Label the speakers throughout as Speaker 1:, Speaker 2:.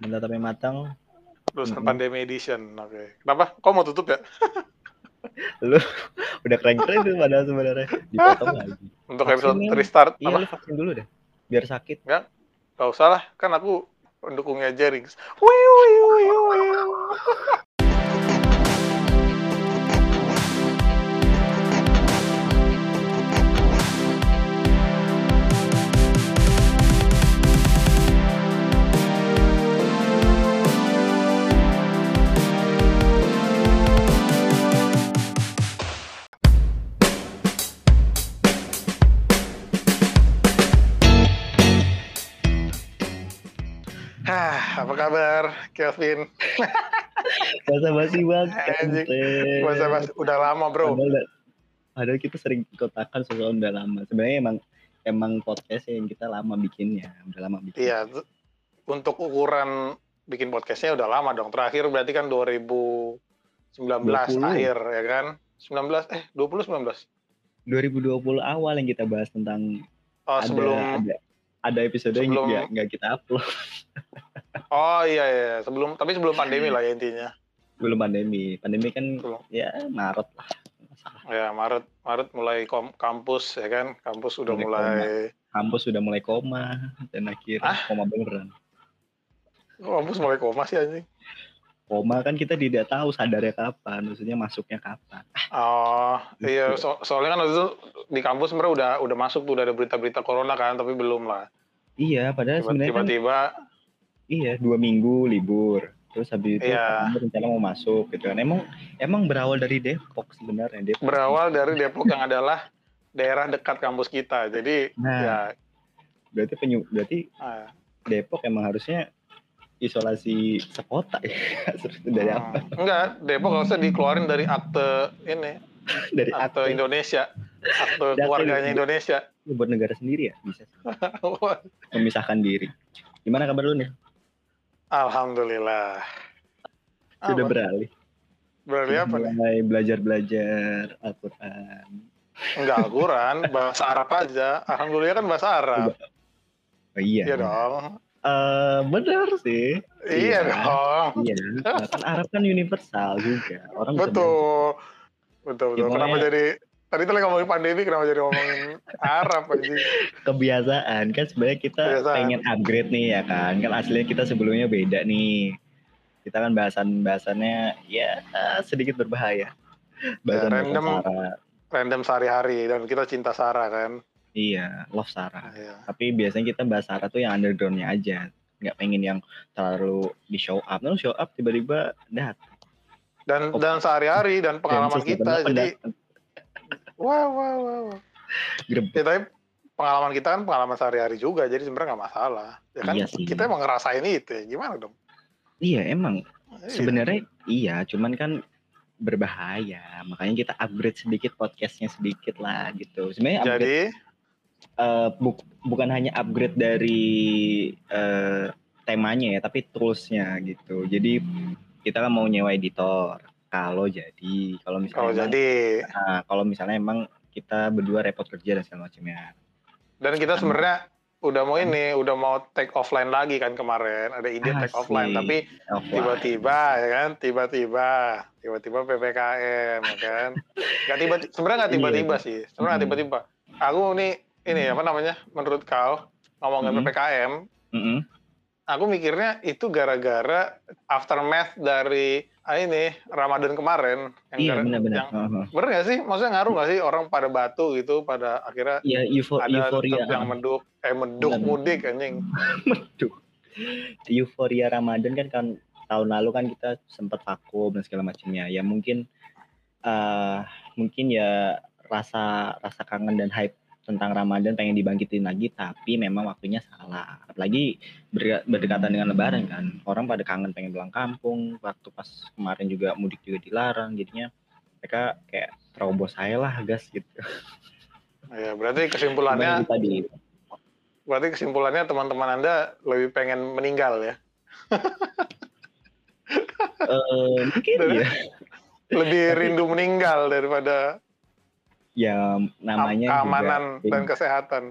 Speaker 1: Mentah tapi matang.
Speaker 2: Lulusan pandemi edition. Oke. Kenapa? Kok mau tutup ya?
Speaker 1: Lu udah keren-keren tuh padahal sebenarnya. Dipotong lagi.
Speaker 2: Untuk
Speaker 1: Vaksin
Speaker 2: episode
Speaker 1: yang-
Speaker 2: restart
Speaker 1: Iya,
Speaker 2: apa?
Speaker 1: lu vaksin dulu deh. Biar sakit.
Speaker 2: Gak usah lah, kan aku pendukungnya Jerings. Wiu, wiu, wiu, wiu. Kabar, Kelvin?
Speaker 1: Bahasa basi banget.
Speaker 2: Masa mas udah lama bro.
Speaker 1: Padahal, kita sering kotakan soal udah lama. Sebenarnya emang emang podcast yang kita lama bikinnya, udah lama bikin.
Speaker 2: Iya, untuk ukuran bikin podcastnya udah lama dong. Terakhir berarti kan 2019
Speaker 1: 20.
Speaker 2: akhir ya kan? 19 eh 20 19.
Speaker 1: 2020 awal yang kita bahas tentang
Speaker 2: Oh,
Speaker 1: ada,
Speaker 2: sebelum
Speaker 1: ada ada episode yang
Speaker 2: sebelum-
Speaker 1: nggak nggak kita upload
Speaker 2: Oh iya iya, sebelum tapi sebelum pandemi lah ya intinya.
Speaker 1: belum pandemi. Pandemi kan
Speaker 2: Belum.
Speaker 1: ya Maret lah.
Speaker 2: Ya, Maret Maret mulai kom- kampus ya kan? Kampus udah
Speaker 1: Mulai
Speaker 2: mulai
Speaker 1: Kampus sudah mulai koma dan akhirnya
Speaker 2: Ah?
Speaker 1: koma beneran.
Speaker 2: kampus mulai koma sih anjing.
Speaker 1: Koma kan kita tidak tahu sadarnya kapan, maksudnya masuknya kapan.
Speaker 2: Oh, iya
Speaker 1: Gitu.
Speaker 2: so- soalnya kan waktu itu di kampus sebenarnya udah udah masuk tuh udah ada berita-berita corona kan, tapi belum lah.
Speaker 1: Iya, padahal sebenarnya kan
Speaker 2: Tiba-tiba
Speaker 1: iya dua minggu libur. Terus habis itu kami rencana mau masuk gitu kan. Emang emang berawal dari Depok sebenarnya Depok.
Speaker 2: berawal dari Depok yang adalah daerah dekat kampus kita. Jadi
Speaker 1: Nah,
Speaker 2: ya
Speaker 1: berarti penyu berarti
Speaker 2: ah,
Speaker 1: Depok emang harusnya isolasi sekota ya. Dari apa?
Speaker 2: hmm, enggak, Depok harusnya dikeluarin dari akte ini,
Speaker 1: Dari
Speaker 2: akte
Speaker 1: akte
Speaker 2: Indonesia, akte keluarganya
Speaker 1: Indonesia. Buat negara sendiri ya bisa memisahkan diri. Gimana kabar lu nih?
Speaker 2: Alhamdulillah.
Speaker 1: Sudah
Speaker 2: Apa?
Speaker 1: beralih.
Speaker 2: Berarti apa nih?
Speaker 1: Mulai belajar-belajar Al-Quran.
Speaker 2: Enggak Al-Quran, bahasa Arab aja. Alhamdulillah kan bahasa Arab.
Speaker 1: Oh, iya.
Speaker 2: Iya dong.
Speaker 1: Eh, benar sih.
Speaker 2: Iya
Speaker 1: Iya.
Speaker 2: dong.
Speaker 1: Iya. Kan Arab kan universal juga. Orang
Speaker 2: Betul. Betul, betul. Kenapa
Speaker 1: ya?
Speaker 2: jadi tadi tuh lagi ngomongin pandemi, kenapa jadi ngomongin Arab anjing?
Speaker 1: belajar. kebiasaan kan sebenarnya kita
Speaker 2: Kebiasaan.
Speaker 1: pengen upgrade nih ya kan. Kan aslinya kita sebelumnya beda nih. Kita kan bahasan-bahasannya ya eh, sedikit berbahaya. Bahasan
Speaker 2: random.
Speaker 1: Sarah.
Speaker 2: Random sehari-hari dan kita cinta Sarah kan.
Speaker 1: Iya, love Sarah.
Speaker 2: Iya.
Speaker 1: tapi biasanya kita bahas Sarah tuh yang undergroundnya aja nggak pengen yang terlalu di show up nah, show up tiba-tiba dat
Speaker 2: Dan
Speaker 1: Oh.
Speaker 2: dan sehari-hari dan pengalaman
Speaker 1: Densus
Speaker 2: kita jadi. Wah wah wah. wah.
Speaker 1: Grebek.
Speaker 2: Ya, tapi pengalaman kita kan pengalaman sehari-hari juga, jadi sebenarnya nggak masalah. Ya kan
Speaker 1: Iya sih.
Speaker 2: kita emang ngerasain itu ya. Gimana dong?
Speaker 1: iya emang
Speaker 2: Iya.
Speaker 1: sebenarnya iya cuman kan berbahaya makanya kita upgrade sedikit podcastnya sedikit lah gitu sebenarnya upgrade,
Speaker 2: Jadi
Speaker 1: eh, buk- bukan hanya upgrade dari eh, temanya ya tapi toolsnya gitu jadi kita kan mau nyewa editor kalau jadi kalau misalnya
Speaker 2: kalau jadi
Speaker 1: Nah, kalau misalnya emang kita berdua repot kerja dan segala macamnya.
Speaker 2: dan kita sebenarnya udah mau ini, udah mau take offline lagi kan kemarin. Ada ide take offline, tapi tiba-tiba ya kan, tiba-tiba, tiba-tiba ppkm ya kan. Nggak tiba, sebenarnya nggak
Speaker 1: Iya,
Speaker 2: tiba-tiba sih, sebenarnya nggak tiba-tiba. Aku nih ini apa namanya? Menurut kau ngomongin
Speaker 1: Hmm.
Speaker 2: ppkm. Aku mikirnya itu gara-gara aftermath dari ah, ini Ramadan kemarin. Yang
Speaker 1: Iya benar-benar.
Speaker 2: yang-
Speaker 1: Heeh.
Speaker 2: Bener nggak sih? Maksudnya ngaruh nggak sih orang pada batu gitu, pada akhirnya
Speaker 1: Iya eufo-
Speaker 2: ada
Speaker 1: euforia.
Speaker 2: yang menduk, eh menduk
Speaker 1: Benar.
Speaker 2: mudik anjing.
Speaker 1: Aduh. Euforia Ramadan kan kan tahun lalu kan kita sempat vakum dan segala macamnya. Ya mungkin eh mungkin ya rasa rasa kangen dan hype tentang Ramadan pengen dibangkitin lagi tapi memang waktunya salah. Apalagi ber- berdekatan dengan lebaran kan. Orang pada kangen pengen pulang kampung. Waktu pas kemarin juga mudik juga dilarang jadinya mereka kayak terobos saya lah gas gitu.
Speaker 2: Ya, berarti kesimpulannya,
Speaker 1: tadi
Speaker 2: berarti kesimpulannya teman-teman anda lebih pengen meninggal ya,
Speaker 1: Eh, mungkin ya
Speaker 2: lebih rindu meninggal daripada
Speaker 1: ya
Speaker 2: am-
Speaker 1: namanya
Speaker 2: keamanan
Speaker 1: juga,
Speaker 2: dan kesehatan.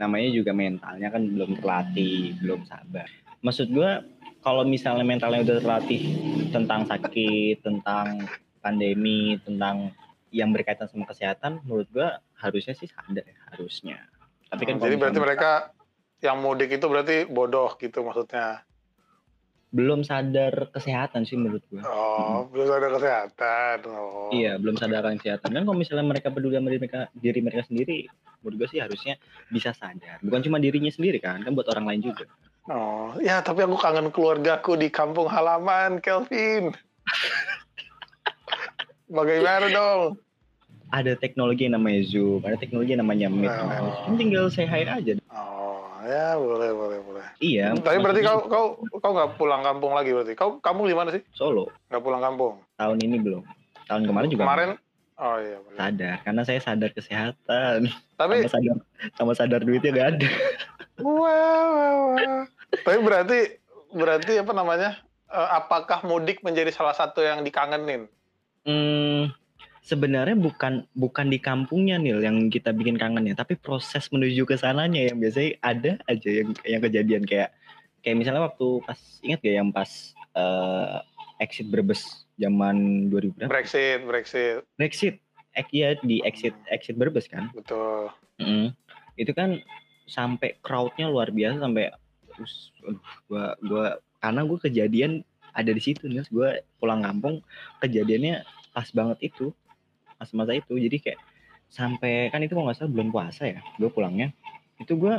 Speaker 1: namanya juga mentalnya kan belum terlatih belum sabar maksud gua kalau misalnya mentalnya udah terlatih tentang sakit, tentang pandemi, tentang yang berkaitan sama kesehatan, menurut gua harusnya sih sadar ya, harusnya.
Speaker 2: Tapi kan hmm, jadi berarti mereka yang mudik itu berarti bodoh gitu maksudnya.
Speaker 1: Belum sadar kesehatan sih menurut gua.
Speaker 2: Oh, hmm. belum sadar kesehatan. Oh.
Speaker 1: Iya, belum sadar kesehatan. Kan kalau misalnya mereka peduli sama diri mereka, diri mereka sendiri, menurut gua sih harusnya bisa sadar. Bukan cuma dirinya sendiri kan, kan buat orang lain juga.
Speaker 2: Oh, ya tapi aku kangen keluargaku di kampung halaman, Kelvin. Bagaimana dong?
Speaker 1: Ada teknologi yang namanya Zoom, ada teknologi yang namanya Meet. Oh. Kan tinggal say hi aja.
Speaker 2: Oh, ya boleh, boleh, boleh.
Speaker 1: Iya.
Speaker 2: Tapi berarti kau kau kau nggak pulang kampung lagi berarti? Kau kamu di mana sih?
Speaker 1: Solo.
Speaker 2: Nggak pulang kampung?
Speaker 1: Tahun ini belum. Tahun kemarin juga.
Speaker 2: Kemarin Oh iya. Bener.
Speaker 1: Sadar, karena saya sadar kesehatan.
Speaker 2: Tapi
Speaker 1: sama sadar, sama sadar duitnya gak ada.
Speaker 2: Wah, wah, wah. Tapi berarti berarti apa namanya? Uh, apakah mudik menjadi salah satu yang dikangenin?
Speaker 1: Hmm, sebenarnya bukan bukan di kampungnya nih yang kita bikin kangen ya, tapi proses menuju ke sananya yang biasanya ada aja yang yang kejadian kayak kayak misalnya waktu pas ingat gak yang pas uh, exit Brebes zaman 2000 berapa?
Speaker 2: Brexit, Brexit.
Speaker 1: Brexit. Ek, ya di exit exit Brebes kan?
Speaker 2: Betul.
Speaker 1: Mm -hmm. Itu kan sampai crowdnya luar biasa sampai terus gua gua karena gue kejadian ada di situ nih gue pulang kampung kejadiannya pas banget itu pas masa itu. Jadi kayak sampai kan itu mau nggak salah belum puasa ya gue pulangnya. Itu gue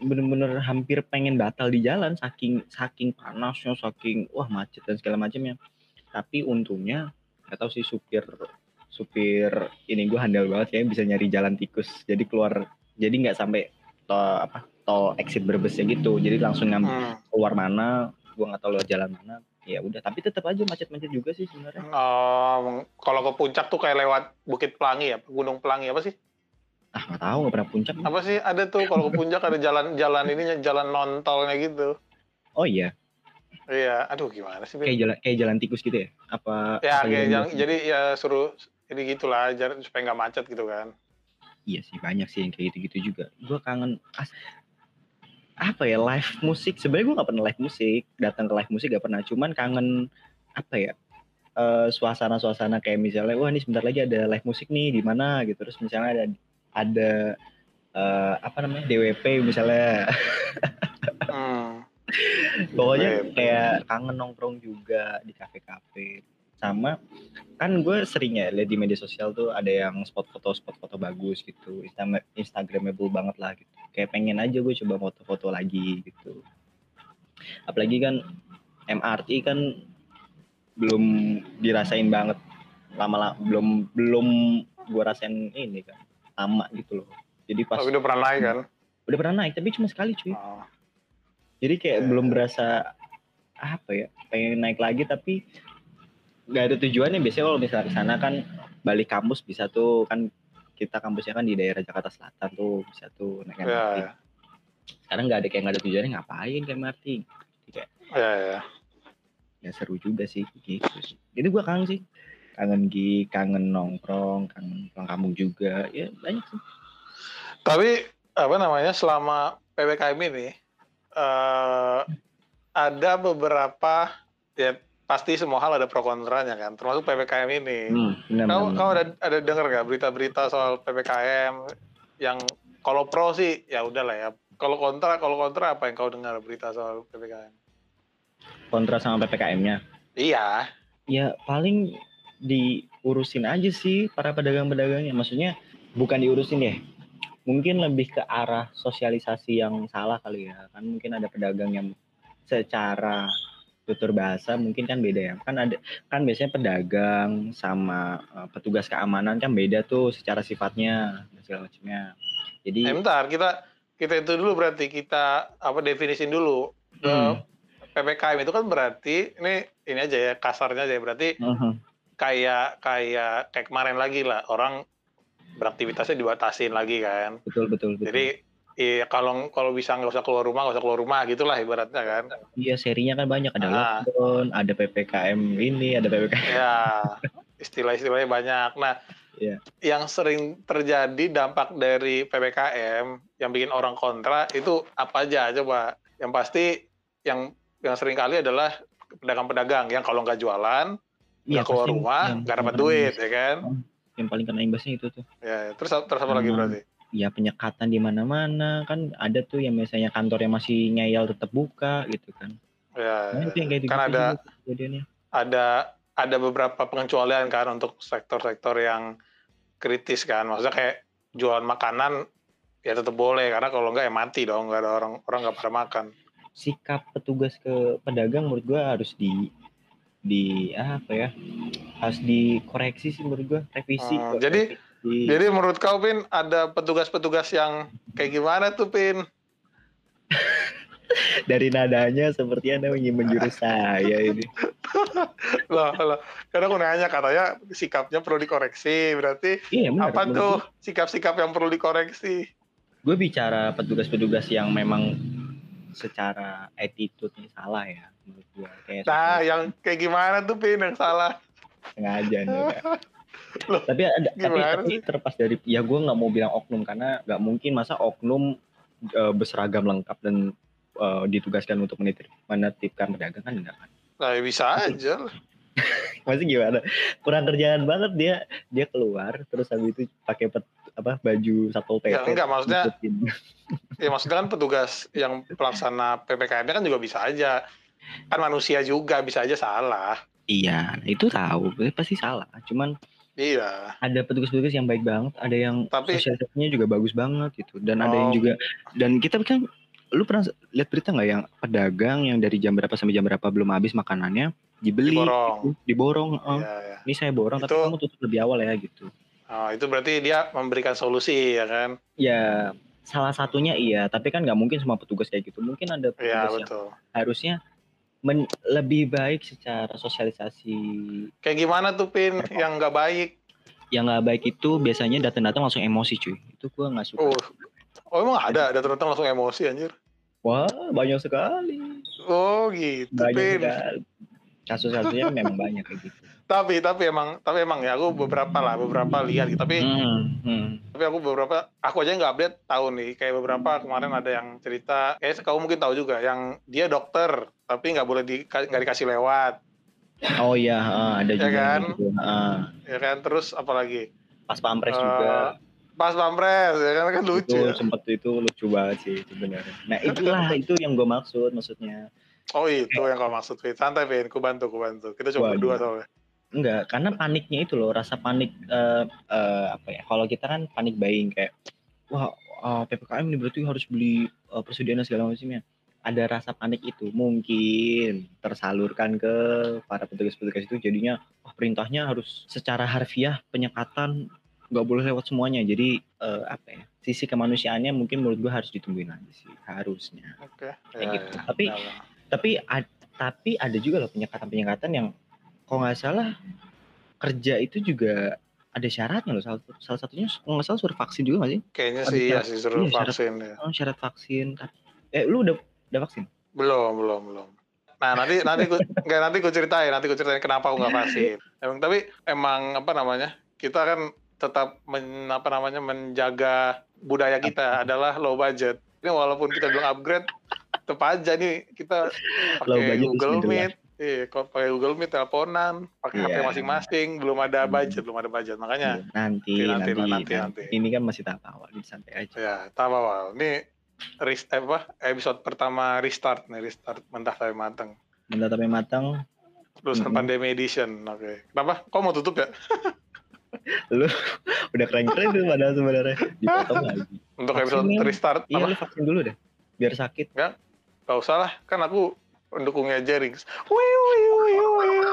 Speaker 1: bener-bener hampir pengen batal di jalan saking saking panasnya saking wah macet dan segala macamnya tapi untungnya nggak tahu sih supir supir ini gue handal banget ya bisa nyari jalan tikus. Jadi keluar jadi nggak sampai to, apa tol exit Brebesnya gitu. Jadi langsung ngambil hmm. keluar mana gua nggak tahu lewat jalan mana ya udah tapi tetap aja macet-macet juga sih sebenarnya.
Speaker 2: Um, kalau ke puncak tuh kayak lewat Bukit Pelangi ya Gunung Pelangi apa sih?
Speaker 1: Ah nggak tahu nggak pernah puncak.
Speaker 2: Apa sih ada tuh kalau ke puncak ada jalan-jalan ininya jalan nontolnya gitu.
Speaker 1: Oh iya.
Speaker 2: Iya aduh gimana sih
Speaker 1: kayak jalan kayak jalan tikus gitu ya? Apa
Speaker 2: ya apa kayak jalan, jadi ya suruh ini gitulah supaya nggak macet gitu kan.
Speaker 1: Iya sih banyak sih yang kayak gitu-gitu juga. Gue kangen as apa ya live musik. Sebenarnya gue gak pernah live musik. Datang ke live musik gak pernah. Cuman kangen apa ya uh, suasana-suasana kayak misalnya wah ini sebentar lagi ada live musik nih di mana? Gitu. Terus misalnya ada ada uh, apa namanya DWP misalnya. Hmm. pokoknya kayak kangen nongkrong juga di kafe-kafe sama kan gue sering ya lihat di media sosial tuh ada yang spot foto spot foto bagus gitu. Instagramable banget lah gitu. Kayak pengen aja gue coba foto-foto lagi gitu. Apalagi kan MRT kan belum dirasain banget. Lama-lama belum belum gue rasain ini kan lama gitu loh. Jadi pas
Speaker 2: oh, udah pernah naik kan?
Speaker 1: Udah pernah naik tapi cuma sekali cuy. Oh. jadi kayak yeah. belum berasa apa ya pengen naik lagi tapi nggak ada tujuannya biasanya kalau misalnya ke sana kan balik kampus bisa tuh kan kita kampusnya kan di daerah Jakarta Selatan tuh bisa tuh naik MRT. Ya, ya. Sekarang nggak ada kayak nggak ada tujuannya ngapain ke MRT? Kayak,
Speaker 2: ya, ya.
Speaker 1: ya seru juga sih gitu. Jadi gua kangen sih, kangen gi, kangen nongkrong, kangen pulang kampung juga, ya banyak sih.
Speaker 2: Tapi apa namanya selama ppkm ini uh, ada beberapa ya pasti semua hal ada pro kontranya kan, termasuk ppkm ini. Hmm, kau kau ada ada dengar gak berita-berita soal ppkm yang kalau pro sih ya udahlah ya. Kalau kontra, kalau kontra apa yang kau dengar berita soal ppkm?
Speaker 1: Kontra sama ppkm-nya?
Speaker 2: Iya.
Speaker 1: Ya paling diurusin aja sih para pedagang-pedagangnya. Maksudnya bukan diurusin ya. Mungkin lebih ke arah sosialisasi yang salah kali ya. Kan mungkin ada pedagang yang secara tutur bahasa mungkin kan beda ya. Kan ada kan biasanya pedagang sama uh, petugas keamanan kan beda tuh secara sifatnya segala macamnya. Jadi
Speaker 2: eh, bentar, kita kita itu dulu berarti kita apa definisin dulu. Hmm. PPKM itu kan berarti ini ini aja ya kasarnya aja berarti uh -huh. kayak kayak kayak kemarin lagi lah orang beraktivitasnya dibatasin lagi kan.
Speaker 1: Betul betul betul.
Speaker 2: Jadi Iya, kalau kalau bisa nggak usah keluar rumah, nggak usah keluar rumah gitulah ibaratnya kan.
Speaker 1: Iya, serinya kan banyak ada nah. lockdown, ada ppkm ini, ada ppkm.
Speaker 2: Iya, istilah-istilahnya banyak. Nah, yeah. yang sering terjadi dampak dari ppkm yang bikin orang kontra itu apa aja coba? Yang pasti yang yang sering kali adalah pedagang-pedagang yang kalau nggak jualan,
Speaker 1: Iya,
Speaker 2: nggak keluar
Speaker 1: pasti
Speaker 2: rumah, nggak dapat duit, ya kan?
Speaker 1: Yang paling kena imbasnya itu tuh.
Speaker 2: Ya, terus terus apa lagi
Speaker 1: Hmm.
Speaker 2: berarti?
Speaker 1: Ya penyekatan di mana-mana kan ada tuh yang misalnya kantornya masih ngeyel tetap buka gitu kan.
Speaker 2: Ya,
Speaker 1: Nah, itu yang kayak
Speaker 2: kan
Speaker 1: gitu
Speaker 2: ada
Speaker 1: kejadiannya.
Speaker 2: ada ada beberapa pengecualian kan untuk sektor-sektor yang kritis kan. Maksudnya kayak jualan makanan ya tetap boleh karena kalau nggak ya mati dong, nggak ada orang orang nggak pada makan.
Speaker 1: Sikap petugas ke pedagang menurut gua harus di di apa ya? Harus dikoreksi sih menurut gua, revisi.
Speaker 2: Hmm, jadi-
Speaker 1: revisi.
Speaker 2: Jadi menurut kau Pin ada petugas-petugas yang kayak gimana tuh Pin?
Speaker 1: dari nadanya seperti Anda ingin menjurus saya ini.
Speaker 2: Loh, loh. Karena aku nanya katanya sikapnya perlu dikoreksi. Berarti
Speaker 1: Iya benar.
Speaker 2: apa
Speaker 1: menurut
Speaker 2: tuh sikap-sikap yang perlu dikoreksi?
Speaker 1: gue bicara petugas-petugas yang memang secara attitude-nya salah ya menurut gue kayak
Speaker 2: Nah, yang kayak gimana tuh Pin yang salah?
Speaker 1: sengaja nih.
Speaker 2: Loh,
Speaker 1: tapi ada tapi, tapi terlepas dari ya gue nggak mau bilang oknum karena nggak mungkin masa oknum eh, berseragam lengkap dan eh, ditugaskan untuk menitip, menetipkan pedagang kan enggak kan
Speaker 2: Nah, bisa aja. lah.
Speaker 1: masih gimana kurang kerjaan banget dia dia keluar terus habis itu pakai pet- apa baju satpol pp
Speaker 2: Ya, enggak, maksudnya-. Ya maksudnya kan petugas yang pelaksana PPKM kan juga bisa aja. Kan manusia juga bisa aja salah.
Speaker 1: iya itu tahu pasti salah cuman
Speaker 2: Iya.
Speaker 1: ada petugas-petugas yang baik banget, ada yang
Speaker 2: Tapi-
Speaker 1: sosialisasinya juga bagus banget gitu, dan ada yang
Speaker 2: Oh.
Speaker 1: juga dan kita kan lu pernah lihat berita nggak yang pedagang yang dari jam berapa sampai jam berapa belum habis makanannya dibeli,
Speaker 2: Diborong.
Speaker 1: gitu, diborong, oh,
Speaker 2: Iya, iya.
Speaker 1: ini saya borong tapi
Speaker 2: Itu-
Speaker 1: kamu tutup lebih awal ya gitu.
Speaker 2: Oh, itu berarti dia memberikan solusi ya kan?
Speaker 1: Ya salah satunya iya, tapi kan nggak mungkin semua petugas kayak gitu, mungkin ada
Speaker 2: Iya,
Speaker 1: petugas yang
Speaker 2: betul.
Speaker 1: harusnya men- lebih baik secara sosialisasi
Speaker 2: Kayak gimana tuh Pin yang nggak baik?
Speaker 1: yang nggak baik itu biasanya datang-datang langsung emosi cuy, itu gua nggak suka.
Speaker 2: Oh. Oh, emang ada ternyata langsung emosi anjir.
Speaker 1: Wah banyak sekali.
Speaker 2: Oh, gitu
Speaker 1: banyak
Speaker 2: Pin.
Speaker 1: kasus-kasusnya memang banyak kayak gitu.
Speaker 2: Tapi tapi emang tapi emang ya aku beberapa lah, beberapa lihat gitu. Tapi
Speaker 1: Hmm, hmm.
Speaker 2: tapi aku beberapa aku aja nggak update tahu nih kayak beberapa kemarin ada yang cerita kayak kamu mungkin tahu juga yang dia dokter tapi nggak boleh di nggak dikasih lewat
Speaker 1: Oh iya, ah, ada
Speaker 2: Ya
Speaker 1: juga
Speaker 2: kan?
Speaker 1: Ah,
Speaker 2: ya kan terus apalagi
Speaker 1: pas pampres
Speaker 2: Eh,
Speaker 1: juga.
Speaker 2: pas pampres ya kan kan lucu
Speaker 1: itu
Speaker 2: ya.
Speaker 1: sempet itu lucu banget sih sebenarnya. Nah itulah itu yang gue maksud maksudnya.
Speaker 2: oh itu yang kau maksud Fit santai Fit ku bantu ku bantu kita cuma
Speaker 1: Waduh.
Speaker 2: berdua soalnya
Speaker 1: Enggak, karena paniknya itu loh, rasa panik eh, eh, apa ya? Kalau kita kan panik buying kayak wah eh, PPKM ini berarti harus beli eh, persediaan segala macamnya. Ada rasa panik itu mungkin tersalurkan ke para petugas-petugas itu jadinya wah perintahnya harus secara harfiah penyekatan nggak boleh lewat semuanya. Jadi eh, apa ya? Sisi kemanusiaannya mungkin menurut gua harus ditungguin aja sih harusnya.
Speaker 2: oke
Speaker 1: Kayak
Speaker 2: Ya,
Speaker 1: gitu.
Speaker 2: ya.
Speaker 1: Tapi
Speaker 2: ya.
Speaker 1: tapi ad- tapi ada juga loh penyekatan-penyekatan yang kalau nggak salah kerja itu juga ada syaratnya loh. Salah, salah satunya kalau nggak salah suruh vaksin juga nggak sih?
Speaker 2: Kayaknya
Speaker 1: Ada
Speaker 2: sih ya
Speaker 1: syarat-
Speaker 2: sih suruh
Speaker 1: iya, syarat-
Speaker 2: vaksin ya.
Speaker 1: oh, syarat vaksin. Eh lu udah udah vaksin?
Speaker 2: Belum belum belum. Nah nanti nanti ku nggak nanti ku ceritain nanti ku ceritain kenapa aku nggak vaksin. Emang tapi emang apa namanya kita kan tetap men, apa namanya menjaga budaya kita adalah low budget. Ini walaupun kita belum upgrade tetap aja nih kita
Speaker 1: Low
Speaker 2: pakai Google
Speaker 1: middle
Speaker 2: Meet iya kok pakai Google Meet teleponan pakai HP
Speaker 1: Iya.
Speaker 2: masing-masing belum ada
Speaker 1: Hmm.
Speaker 2: budget belum ada budget. Makanya
Speaker 1: nanti
Speaker 2: Nanti,
Speaker 1: nanti,
Speaker 2: nanti,
Speaker 1: nanti,
Speaker 2: nanti.
Speaker 1: ini kan masih tahap awal jadi santai aja.
Speaker 2: Ya tak apa ini res- eh, apa episode pertama restart nih restart mentah tapi mateng.
Speaker 1: Bentar tapi matang
Speaker 2: lulusan
Speaker 1: Mhm.
Speaker 2: pandemi edition oke. Kenapa? Kok mau tutup ya?
Speaker 1: Udah keren keren tuh padahal sebenarnya. Dipotong lagi.
Speaker 2: Untuk
Speaker 1: Vaksin
Speaker 2: episode restart
Speaker 1: iya
Speaker 2: apa?
Speaker 1: lu vaksin dulu deh biar sakit.
Speaker 2: Gak usah lah. Kan aku pendukungnya Jerings. Wiu wiu wiu wiu